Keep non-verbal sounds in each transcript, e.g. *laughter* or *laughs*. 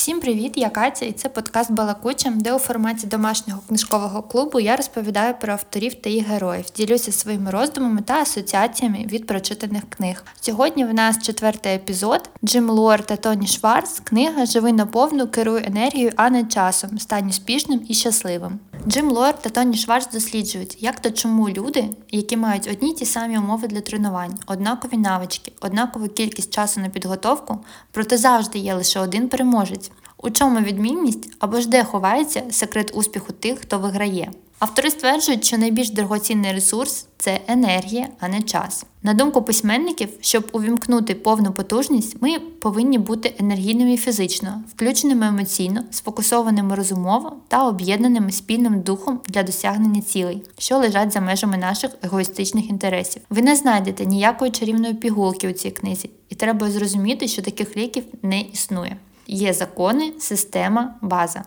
Всім привіт, я Катя, і це подкаст Балакуча, де у форматі домашнього книжкового клубу я розповідаю про авторів та їх героїв, ділюся своїми роздумами та асоціаціями від прочитаних книг. Сьогодні в нас четвертий епізод. Джим Лор та Тоні Шварц. Книга Живи наповну, керуй енергією, а не часом. Стань успішним і щасливим. Джим Лор та Тоні Шварц досліджують, як та чому люди, які мають одні й ті самі умови для тренувань, однакові навички, однакову кількість часу на підготовку, проте завжди є лише один переможець. У чому відмінність або ж де ховається секрет успіху тих, хто виграє? Автори стверджують, що найбільш дорогоцінний ресурс це енергія, а не час. На думку письменників, щоб увімкнути повну потужність, ми повинні бути енергійними фізично, включеними емоційно, сфокусованими розумово та об'єднаними спільним духом для досягнення цілей, що лежать за межами наших егоїстичних інтересів. Ви не знайдете ніякої чарівної пігулки у цій книзі, і треба зрозуміти, що таких ліків не існує. Є закони, система, база.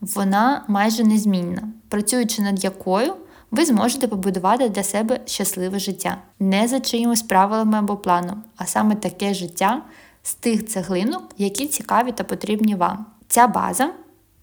Вона майже незмінна, працюючи над якою ви зможете побудувати для себе щасливе життя, не за чиїмось правилами або планом, а саме таке життя з тих цеглинок, які цікаві та потрібні вам. Ця база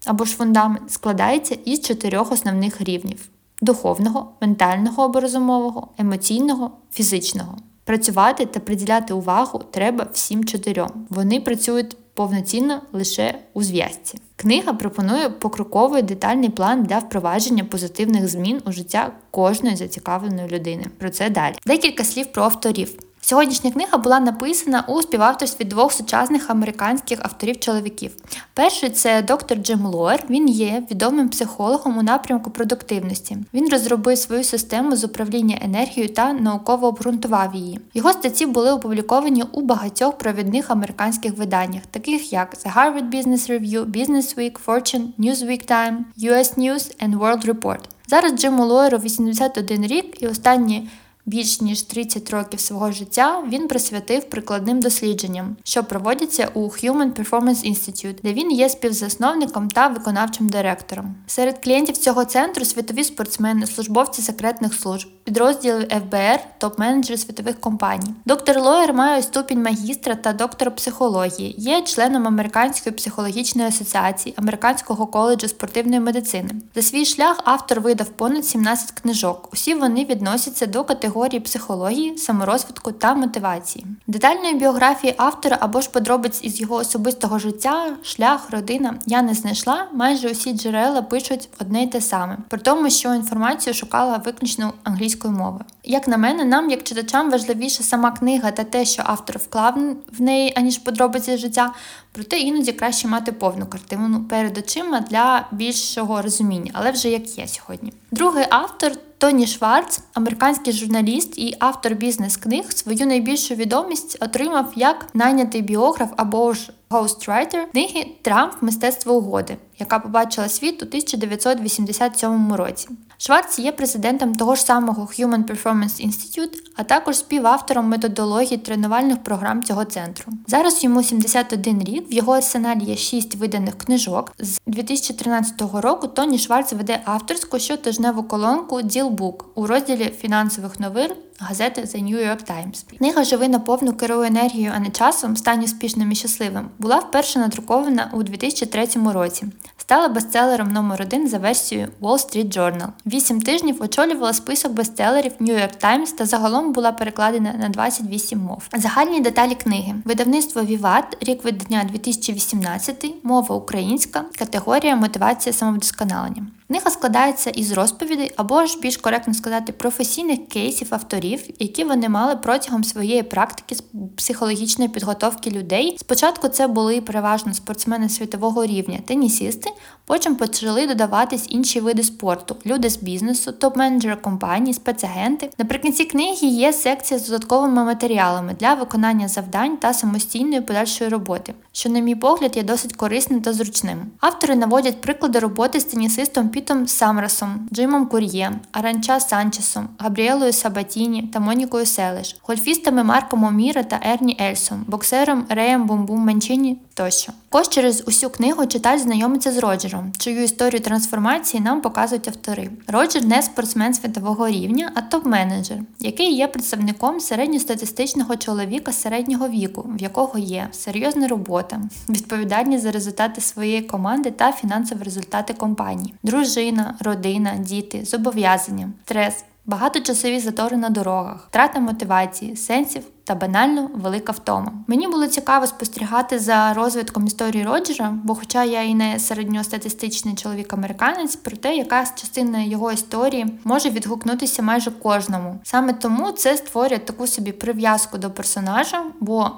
або ж фундамент складається із чотирьох основних рівнів: духовного, ментального або емоційного, фізичного. Працювати та приділяти увагу треба всім чотирьом. Вони працюють повноцінно лише у зв'язці. Книга пропонує покроковий детальний план для впровадження позитивних змін у життя кожної зацікавленої людини. Про це далі. Декілька слів про авторів. Сьогоднішня книга була написана у співавторстві двох сучасних американських авторів-чоловіків. Перший це доктор Джим Лоер. Він є відомим психологом у напрямку продуктивності. Він розробив свою систему з управління енергією та науково обґрунтував її. Його статті були опубліковані у багатьох провідних американських виданнях, таких як The Harvard Business Review, Business Week, Fortune, Newsweek Time, US News and World Report. Зараз Джиму Лоеру 81 рік і останні Більш ніж 30 років свого життя він присвятив прикладним дослідженням, що проводяться у Human Performance Institute, де він є співзасновником та виконавчим директором. Серед клієнтів цього центру світові спортсмени, службовці секретних служб, підрозділи ФБР, топ-менеджери світових компаній. Доктор Лоєр має ступінь магістра та доктора психології, є членом Американської психологічної асоціації, Американського коледжу спортивної медицини. За свій шлях автор видав понад 17 книжок. Усі вони відносяться до категорії категорії психології, саморозвитку та мотивації. Детальної біографії автора або ж подробиць із його особистого життя, шлях, родина я не знайшла. Майже усі джерела пишуть одне й те саме, при тому, що інформацію шукала виключно англійською мовою. Як на мене, нам, як читачам, важливіше сама книга та те, що автор вклав в неї, аніж подробиці життя, проте іноді краще мати повну картину перед очима для більшого розуміння, але вже як є сьогодні. Другий автор. Тоні Шварц, американський журналіст і автор бізнес-книг, свою найбільшу відомість отримав як найнятий біограф або ж гоустрайтер книги Трамп Мистецтво угоди, яка побачила світ у 1987 році. Шварц є президентом того ж самого Human Performance Institute, а також співавтором методології тренувальних програм цього центру. Зараз йому 71 рік, в його арсеналі є 6 виданих книжок. З 2013 року Тоні Шварц веде авторську щотижневу колонку Book у розділі фінансових новин газети The New York Times. Книга Живи на повну керує енергією, а не часом стань успішним і щасливим була вперше надрукована у 2003 році. Стала бестселером номер 1 за версією Wall Street Journal. Вісім тижнів очолювала список бестселерів New York Times та загалом була перекладена на 28 мов. Загальні деталі книги: видавництво Віват, рік видання 2018, мова українська, категорія мотивація самовдосконалення. Книга складається із розповідей або ж більш коректно сказати професійних кейсів авторів, які вони мали протягом своєї практики з психологічної підготовки людей. Спочатку це були переважно спортсмени світового рівня, тенісісти, потім почали додаватись інші види спорту, люди з бізнесу, топ-менеджери компаній, спецагенти. Наприкінці книги є секція з додатковими матеріалами для виконання завдань та самостійної подальшої роботи, що, на мій погляд, є досить корисним та зручним. Автори наводять приклади роботи з тенісистом Пітом Самрасом, Джимом Кур'є, Аранча Санчесом, Габріелою Сабатіні та Монікою Селиш, гольфістами Марком Оміра та Ерні Ельсом, боксером Реєм Бумбум Манчині тощо. Також через усю книгу читач знайомиться з Роджером, чию історію трансформації нам показують автори. Роджер не спортсмен світового рівня, а топ-менеджер, який є представником середньостатистичного чоловіка середнього віку, в якого є серйозна робота, відповідальність за результати своєї команди та фінансові результати компанії, дружина, родина, діти, зобов'язання, стрес. Багаточасові затори на дорогах, втрата мотивації, сенсів та банально велика втома. Мені було цікаво спостерігати за розвитком історії Роджера, бо, хоча я і не середньостатистичний чоловік-американець, проте якась частина його історії може відгукнутися майже кожному. Саме тому це створює таку собі прив'язку до персонажа, бо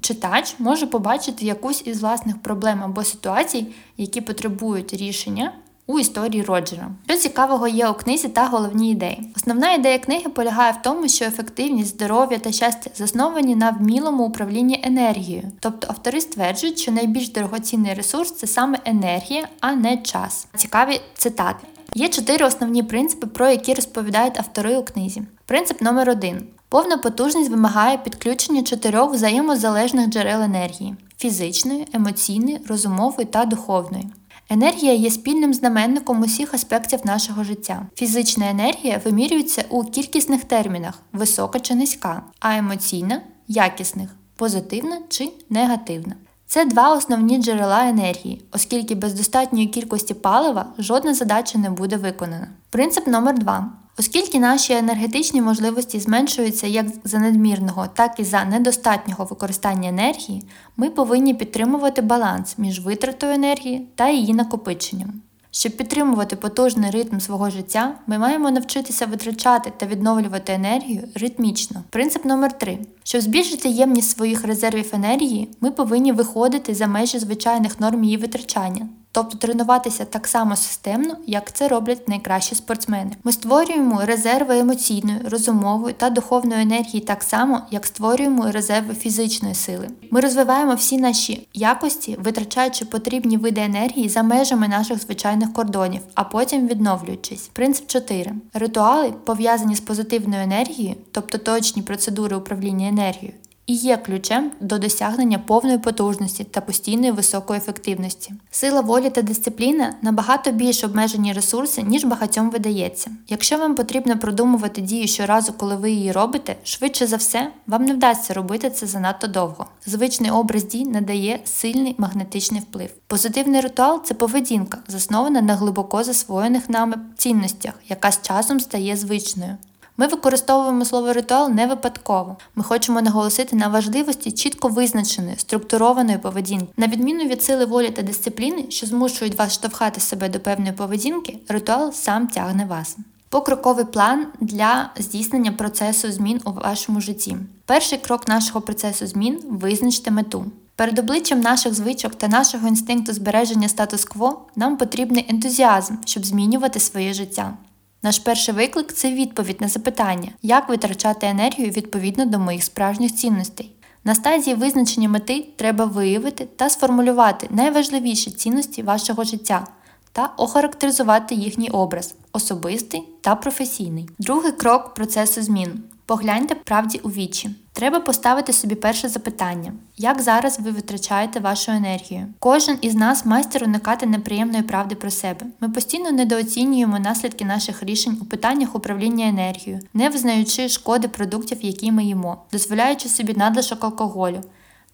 читач може побачити якусь із власних проблем або ситуацій, які потребують рішення у історії Роджера. Що цікавого є у книзі та головні ідеї. Основна ідея книги полягає в тому, що ефективність, здоров'я та щастя засновані на вмілому управлінні енергією. Тобто автори стверджують, що найбільш дорогоцінний ресурс це саме енергія, а не час. Цікаві цитати. Є чотири основні принципи, про які розповідають автори у книзі. Принцип номер один. Повна потужність вимагає підключення чотирьох взаємозалежних джерел енергії фізичної, емоційної, розумової та духовної. Енергія є спільним знаменником усіх аспектів нашого життя. Фізична енергія вимірюється у кількісних термінах висока чи низька, а емоційна якісних, позитивна чи негативна. Це два основні джерела енергії, оскільки без достатньої кількості палива жодна задача не буде виконана. Принцип номер 2 Оскільки наші енергетичні можливості зменшуються як за надмірного, так і за недостатнього використання енергії, ми повинні підтримувати баланс між витратою енергії та її накопиченням. Щоб підтримувати потужний ритм свого життя, ми маємо навчитися витрачати та відновлювати енергію ритмічно. Принцип номер 3 Щоб збільшити ємність своїх резервів енергії, ми повинні виходити за межі звичайних норм її витрачання тобто тренуватися так само системно, як це роблять найкращі спортсмени. Ми створюємо резерви емоційної, розумової та духовної енергії так само, як створюємо резерви фізичної сили. Ми розвиваємо всі наші якості, витрачаючи потрібні види енергії за межами наших звичайних кордонів, а потім відновлюючись. Принцип 4. Ритуали пов'язані з позитивною енергією, тобто точні процедури управління енергією і є ключем до досягнення повної потужності та постійної високої ефективності. Сила волі та дисципліна набагато більш обмежені ресурси, ніж багатьом видається. Якщо вам потрібно продумувати дію щоразу, коли ви її робите, швидше за все, вам не вдасться робити це занадто довго. Звичний образ дій надає сильний магнетичний вплив. Позитивний ритуал це поведінка, заснована на глибоко засвоєних нами цінностях, яка з часом стає звичною. Ми використовуємо слово ритуал не випадково. Ми хочемо наголосити на важливості чітко визначеної, структурованої поведінки. На відміну від сили волі та дисципліни, що змушують вас штовхати себе до певної поведінки, ритуал сам тягне вас. Покроковий план для здійснення процесу змін у вашому житті. Перший крок нашого процесу змін визначте мету. Перед обличчям наших звичок та нашого інстинкту збереження статус-кво нам потрібний ентузіазм, щоб змінювати своє життя. Наш перший виклик це відповідь на запитання, як витрачати енергію відповідно до моїх справжніх цінностей. На стадії визначення мети треба виявити та сформулювати найважливіші цінності вашого життя та охарактеризувати їхній образ особистий та професійний. Другий крок процесу змін. Погляньте правді у вічі. Треба поставити собі перше запитання: як зараз ви витрачаєте вашу енергію? Кожен із нас майстер уникати неприємної правди про себе. Ми постійно недооцінюємо наслідки наших рішень у питаннях управління енергією, не визнаючи шкоди продуктів, які ми їмо, дозволяючи собі надлишок алкоголю.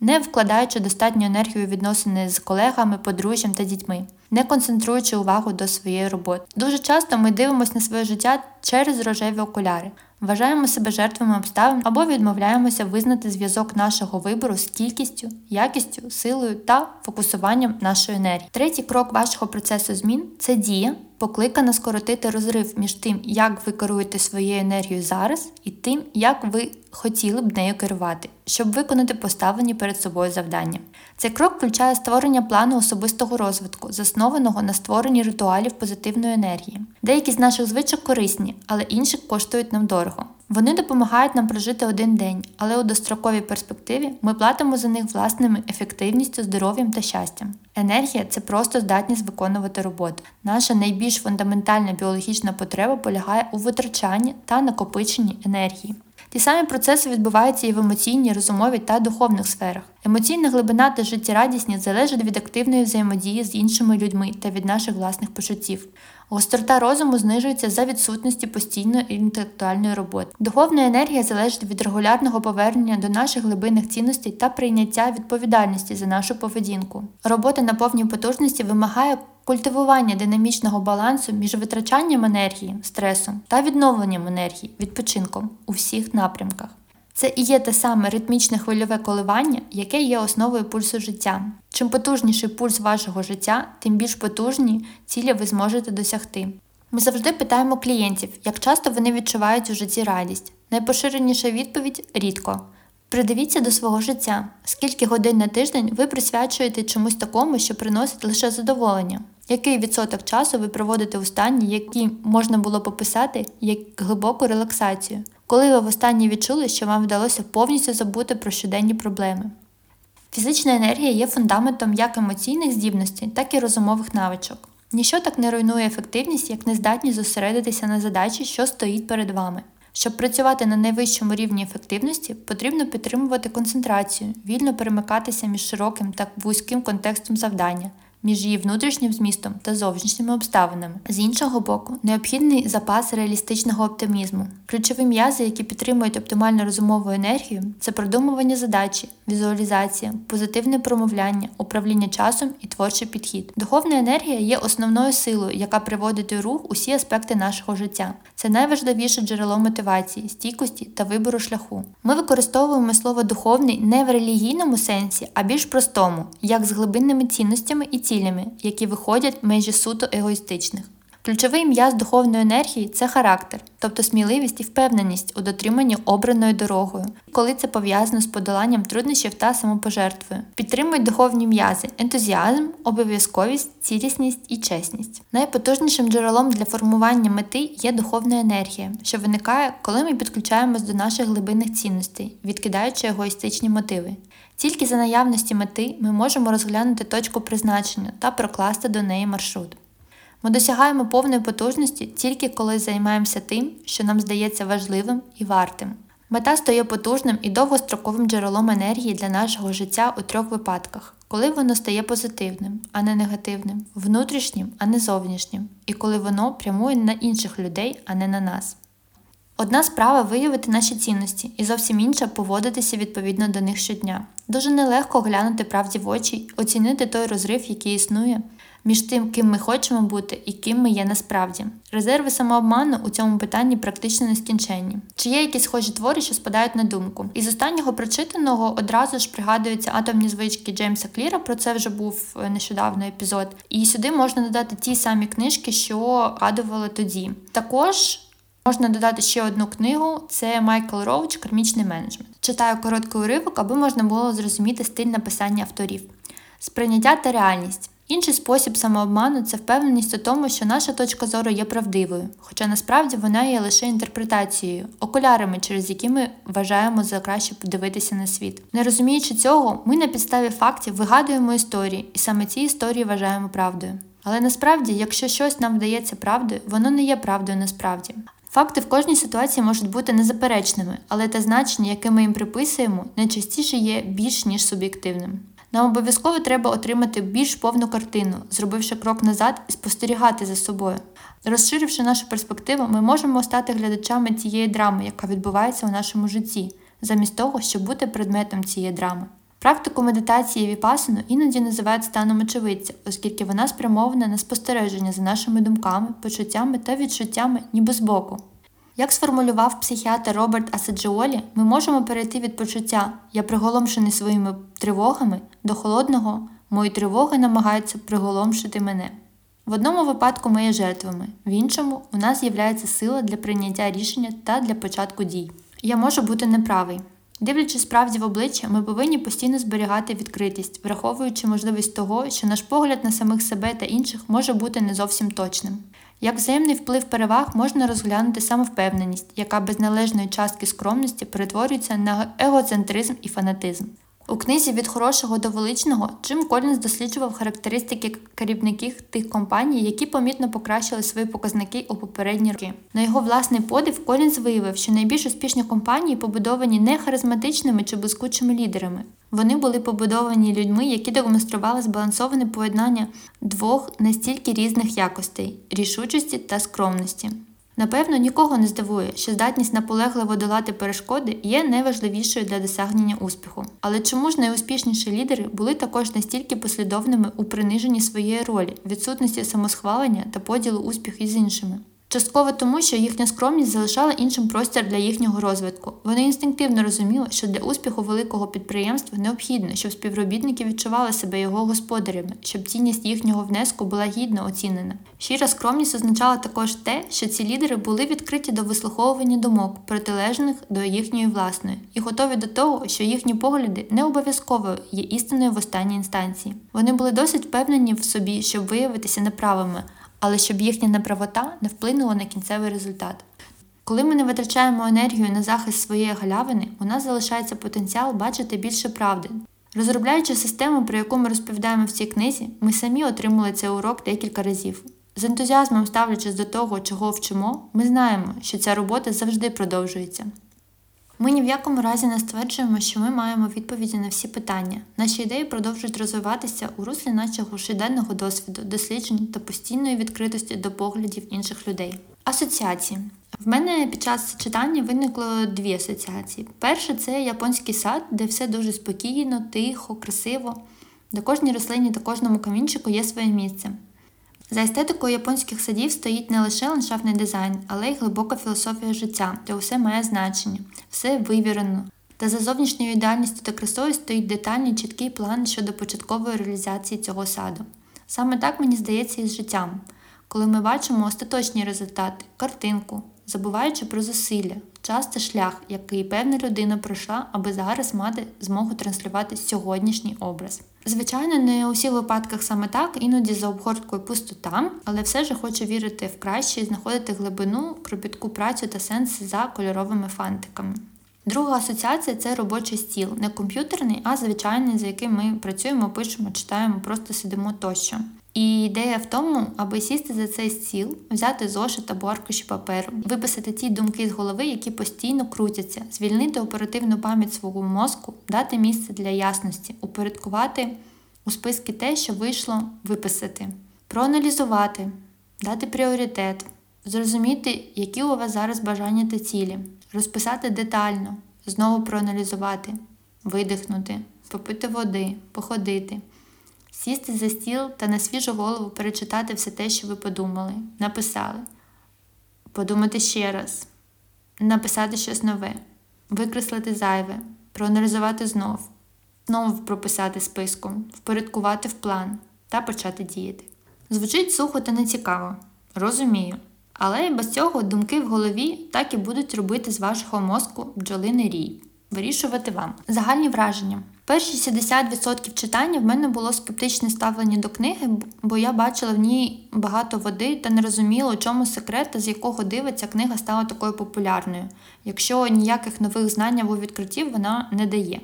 Не вкладаючи достатню енергію відносини з колегами, подружжям та дітьми, не концентруючи увагу до своєї роботи. Дуже часто ми дивимося на своє життя через рожеві окуляри. Вважаємо себе жертвами обставин або відмовляємося визнати зв'язок нашого вибору з кількістю, якістю, силою та фокусуванням нашої енергії. Третій крок вашого процесу змін це дія, покликана скоротити розрив між тим, як ви керуєте своєю енергією зараз, і тим, як ви хотіли б нею керувати, щоб виконати поставлені перед собою завдання. Цей крок включає створення плану особистого розвитку, заснованого на створенні ритуалів позитивної енергії. Деякі з наших звичок корисні, але інші коштують нам дорого. Вони допомагають нам прожити один день, але у достроковій перспективі ми платимо за них власними ефективністю, здоров'ям та щастям. Енергія це просто здатність виконувати роботу. Наша найбільш фундаментальна біологічна потреба полягає у витрачанні та накопиченні енергії. Ті самі процеси відбуваються і в емоційній, розумовій та духовних сферах. Емоційна глибина та життєрадісність залежать від активної взаємодії з іншими людьми та від наших власних почуттів. Гострота розуму знижується за відсутності постійної інтелектуальної роботи. Духовна енергія залежить від регулярного повернення до наших глибинних цінностей та прийняття відповідальності за нашу поведінку. Робота на повній потужності вимагає культивування динамічного балансу між витрачанням енергії, стресом та відновленням енергії, відпочинком у всіх напрямках. Це і є те саме ритмічне хвильове коливання, яке є основою пульсу життя. Чим потужніший пульс вашого життя, тим більш потужні цілі ви зможете досягти. Ми завжди питаємо клієнтів, як часто вони відчувають у житті радість. Найпоширеніша відповідь рідко. Придивіться до свого життя, скільки годин на тиждень ви присвячуєте чомусь такому, що приносить лише задоволення. Який відсоток часу ви проводите у стані, який можна було пописати як глибоку релаксацію? Коли ви востаннє відчули, що вам вдалося повністю забути про щоденні проблеми? Фізична енергія є фундаментом як емоційних здібностей, так і розумових навичок. Ніщо так не руйнує ефективність, як нездатність зосередитися на задачі, що стоїть перед вами. Щоб працювати на найвищому рівні ефективності, потрібно підтримувати концентрацію, вільно перемикатися між широким та вузьким контекстом завдання, між її внутрішнім змістом та зовнішніми обставинами. З іншого боку, необхідний запас реалістичного оптимізму. Ключові м'язи, які підтримують оптимальну розумову енергію, це продумування задачі, візуалізація, позитивне промовляння, управління часом і творчий підхід. Духовна енергія є основною силою, яка приводить у рух усі аспекти нашого життя. Це найважливіше джерело мотивації, стійкості та вибору шляху. Ми використовуємо слово духовний не в релігійному сенсі, а більш простому, як з глибинними цінностями і цілями, які виходять межі суто егоїстичних. Ключовий м'яз духовної енергії це характер, тобто сміливість і впевненість у дотриманні обраною дорогою, коли це пов'язано з подоланням труднощів та самопожертвою. Підтримують духовні м'язи, ентузіазм, обов'язковість, цілісність і чесність. Найпотужнішим джерелом для формування мети є духовна енергія, що виникає, коли ми підключаємось до наших глибинних цінностей, відкидаючи егоїстичні мотиви. Тільки за наявності мети ми можемо розглянути точку призначення та прокласти до неї маршрут. Ми досягаємо повної потужності тільки коли займаємося тим, що нам здається важливим і вартим. Мета стає потужним і довгостроковим джерелом енергії для нашого життя у трьох випадках, коли воно стає позитивним, а не негативним, внутрішнім, а не зовнішнім, і коли воно прямує на інших людей, а не на нас. Одна справа виявити наші цінності, і зовсім інша поводитися відповідно до них щодня. Дуже нелегко глянути правді в очі, оцінити той розрив, який існує, між тим, ким ми хочемо бути і ким ми є насправді. Резерви самообману у цьому питанні практично нескінченні. Чи є якісь схожі твори, що спадають на думку? Із останнього прочитаного одразу ж пригадуються атомні звички Джеймса Кліра. Про це вже був е, нещодавно епізод. І сюди можна додати ті самі книжки, що радували тоді. Також. Можна додати ще одну книгу: це Майкл Роуч Кармічний менеджмент. Читаю короткий уривок, аби можна було зрозуміти стиль написання авторів. Сприйняття та реальність. Інший спосіб самообману це впевненість у тому, що наша точка зору є правдивою, хоча насправді вона є лише інтерпретацією, окулярами, через які ми вважаємо за краще подивитися на світ. Не розуміючи цього, ми на підставі фактів вигадуємо історії, і саме ці історії вважаємо правдою. Але насправді, якщо щось нам вдається правдою, воно не є правдою насправді. Факти в кожній ситуації можуть бути незаперечними, але те значення, яке ми їм приписуємо, найчастіше є більш ніж суб'єктивним. Нам обов'язково треба отримати більш повну картину, зробивши крок назад і спостерігати за собою. Розширивши нашу перспективу, ми можемо стати глядачами тієї драми, яка відбувається у нашому житті, замість того, щоб бути предметом цієї драми. Практику медитації віпасану іноді називають станом очевидця, оскільки вона спрямована на спостереження за нашими думками, почуттями та відчуттями ніби збоку. Як сформулював психіатр Роберт Асаджіолі, ми можемо перейти від почуття Я приголомшений своїми тривогами до холодного, мої тривоги намагаються приголомшити мене. В одному випадку ми є жертвами, в іншому у нас з'являється сила для прийняття рішення та для початку дій. Я можу бути неправий. Дивлячись справді в обличчя, ми повинні постійно зберігати відкритість, враховуючи можливість того, що наш погляд на самих себе та інших може бути не зовсім точним. Як взаємний вплив переваг можна розглянути самовпевненість, яка без належної частки скромності перетворюється на егоцентризм і фанатизм. У книзі від хорошого до величного Джим Колінс досліджував характеристики керівників тих компаній, які помітно покращили свої показники у попередні роки. На його власний подив Колінс виявив, що найбільш успішні компанії побудовані не харизматичними чи блискучими лідерами. Вони були побудовані людьми, які демонстрували збалансоване поєднання двох настільки різних якостей рішучості та скромності. Напевно, нікого не здивує, що здатність наполегливо долати перешкоди є найважливішою для досягнення успіху. Але чому ж найуспішніші лідери були також настільки послідовними у приниженні своєї ролі, відсутності самосхвалення та поділу успіху з іншими? Частково тому, що їхня скромність залишала іншим простір для їхнього розвитку. Вони інстинктивно розуміли, що для успіху великого підприємства необхідно, щоб співробітники відчували себе його господарями, щоб цінність їхнього внеску була гідно оцінена. Щира скромність означала також те, що ці лідери були відкриті до вислуховування думок, протилежних до їхньої власної, і готові до того, що їхні погляди не обов'язково є істиною в останній інстанції. Вони були досить впевнені в собі, щоб виявитися неправими але щоб їхня неправота не вплинула на кінцевий результат. Коли ми не витрачаємо енергію на захист своєї галявини, у нас залишається потенціал бачити більше правди. Розробляючи систему, про яку ми розповідаємо в цій книзі, ми самі отримали цей урок декілька разів. З ентузіазмом ставлячись до того, чого вчимо, ми знаємо, що ця робота завжди продовжується. Ми ні в якому разі не стверджуємо, що ми маємо відповіді на всі питання. Наші ідеї продовжують розвиватися у руслі нашого щоденного досвіду, досліджень та постійної відкритості до поглядів інших людей. Асоціації. В мене під час читання виникло дві асоціації. Перша це японський сад, де все дуже спокійно, тихо, красиво. До кожній рослині та кожному камінчику є своє місце. За естетикою японських садів стоїть не лише ландшафтний дизайн, але й глибока філософія життя, де усе має значення, все вивірено. Та за зовнішньою ідеальністю та красою стоїть детальний чіткий план щодо початкової реалізації цього саду. Саме так мені здається і з життям, коли ми бачимо остаточні результати, картинку, забуваючи про зусилля, час та шлях, який певна людина пройшла, аби зараз мати змогу транслювати сьогоднішній образ. Звичайно, не у всіх випадках саме так, іноді за обгорткою пустота, але все ж хочу вірити в краще і знаходити глибину, кропітку працю та сенс за кольоровими фантиками. Друга асоціація це робочий стіл, не комп'ютерний, а звичайний, за яким ми працюємо, пишемо, читаємо, просто сидимо тощо. І ідея в тому, аби сісти за цей стіл, взяти зошит або аркуші паперу, виписати ті думки з голови, які постійно крутяться, звільнити оперативну пам'ять свого мозку, дати місце для ясності, упорядкувати у списки те, що вийшло, виписати, проаналізувати, дати пріоритет, зрозуміти, які у вас зараз бажання та цілі, розписати детально, знову проаналізувати, видихнути, попити води, походити сісти за стіл та на свіжу голову перечитати все те, що ви подумали, написали, подумати ще раз, написати щось нове, викреслити зайве, проаналізувати знов, знову прописати списком, впорядкувати в план та почати діяти. Звучить сухо та нецікаво, розумію. Але без цього думки в голові так і будуть робити з вашого мозку бджолиний рій. Вирішувати вам. Загальні враження. Перші 60% читання в мене було скептичне ставлення до книги, бо я бачила в ній багато води та не розуміла, у чому секрет та з якого дива ця книга стала такою популярною, якщо ніяких нових знань або відкриттів вона не дає.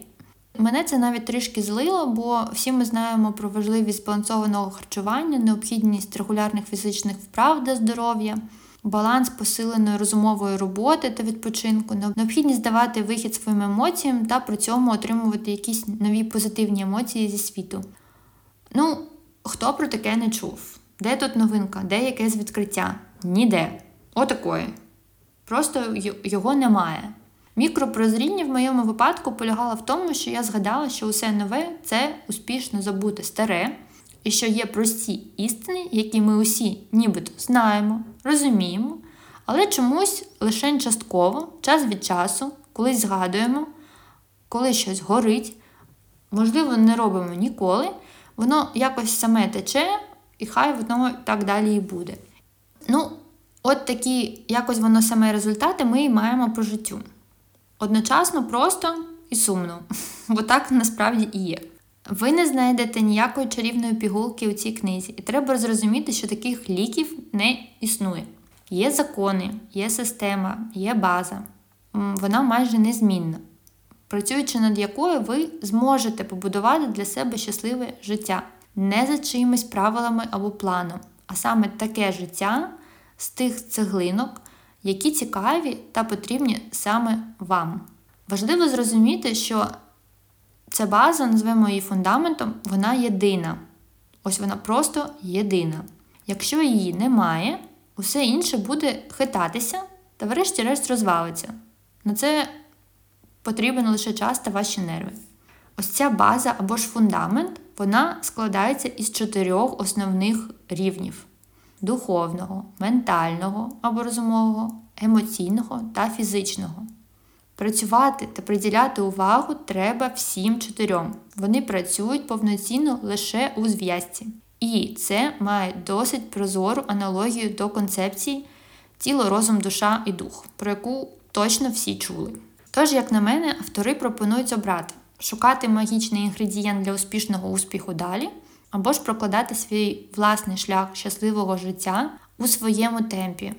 Мене це навіть трішки злило, бо всі ми знаємо про важливість збалансованого харчування, необхідність регулярних фізичних вправ для здоров'я баланс посиленої розумової роботи та відпочинку, необхідність давати вихід своїм емоціям та при цьому отримувати якісь нові позитивні емоції зі світу. Ну, хто про таке не чув? Де тут новинка, де якесь відкриття? Ніде. Отакої. Просто його немає. Мікропрозріння в моєму випадку полягало в тому, що я згадала, що усе нове це успішно забути старе, і що є прості істини, які ми усі нібито знаємо, розуміємо, але чомусь лише частково, час від часу, колись згадуємо, коли щось горить, можливо, не робимо ніколи, воно якось саме тече, і хай воно так далі і буде. Ну, от такі якось воно саме результати ми і маємо по життю. Одночасно просто і сумно, *laughs* бо так насправді і є. Ви не знайдете ніякої чарівної пігулки у цій книзі, і треба зрозуміти, що таких ліків не існує. Є закони, є система, є база. Вона майже незмінна, працюючи над якою ви зможете побудувати для себе щасливе життя не за чиїмись правилами або планом, а саме таке життя з тих цеглинок, які цікаві та потрібні саме вам. Важливо зрозуміти, що ця база, назвемо її фундаментом, вона єдина. Ось вона просто єдина. Якщо її немає, усе інше буде хитатися та врешті-решт розвалиться. На це потрібен лише час та ваші нерви. Ось ця база або ж фундамент, вона складається із чотирьох основних рівнів: духовного, ментального або розумового, емоційного та фізичного. Працювати та приділяти увагу треба всім чотирьом. Вони працюють повноцінно лише у зв'язці. І це має досить прозору аналогію до концепції тіло, розум, душа і дух, про яку точно всі чули. Тож, як на мене, автори пропонують обрати шукати магічний інгредієнт для успішного успіху далі, або ж прокладати свій власний шлях щасливого життя у своєму темпі,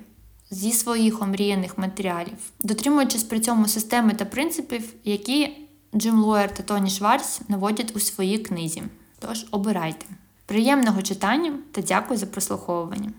зі своїх омріяних матеріалів, дотримуючись при цьому системи та принципів, які Джим Лоєр та Тоні Шварц наводять у своїй книзі. Тож обирайте. Приємного читання та дякую за прослуховування.